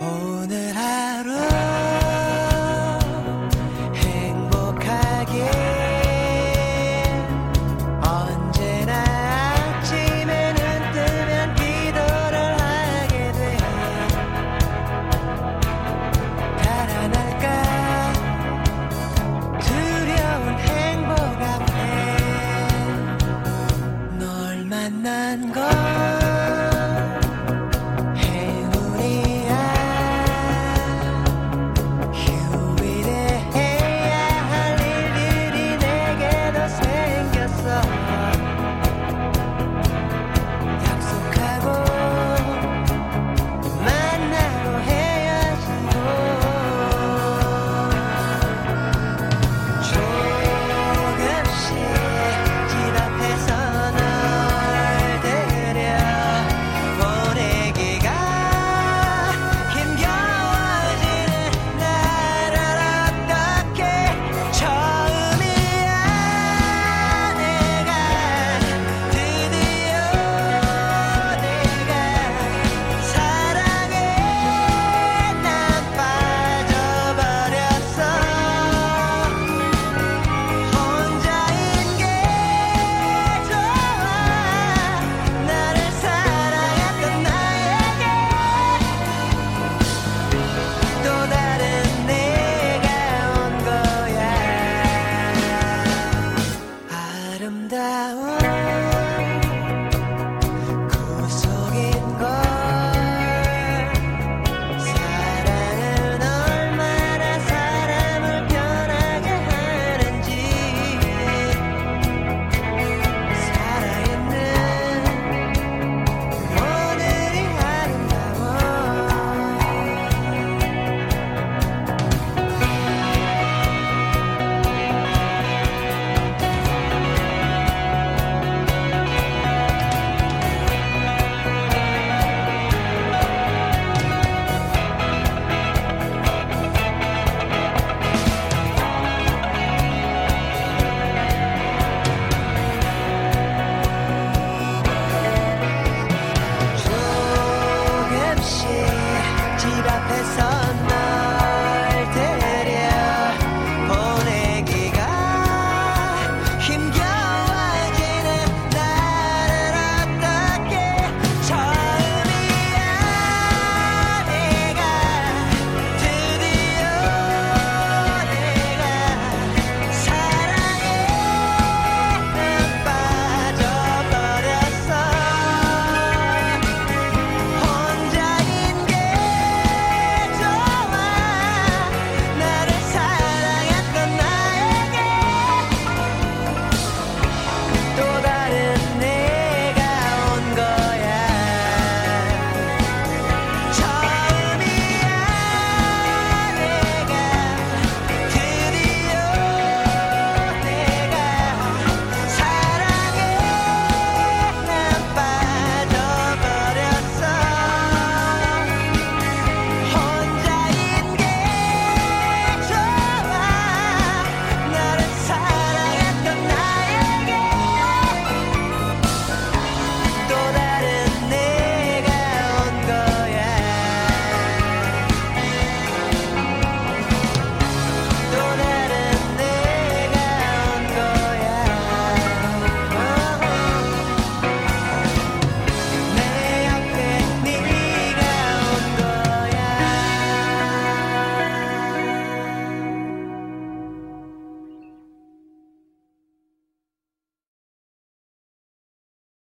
오늘 하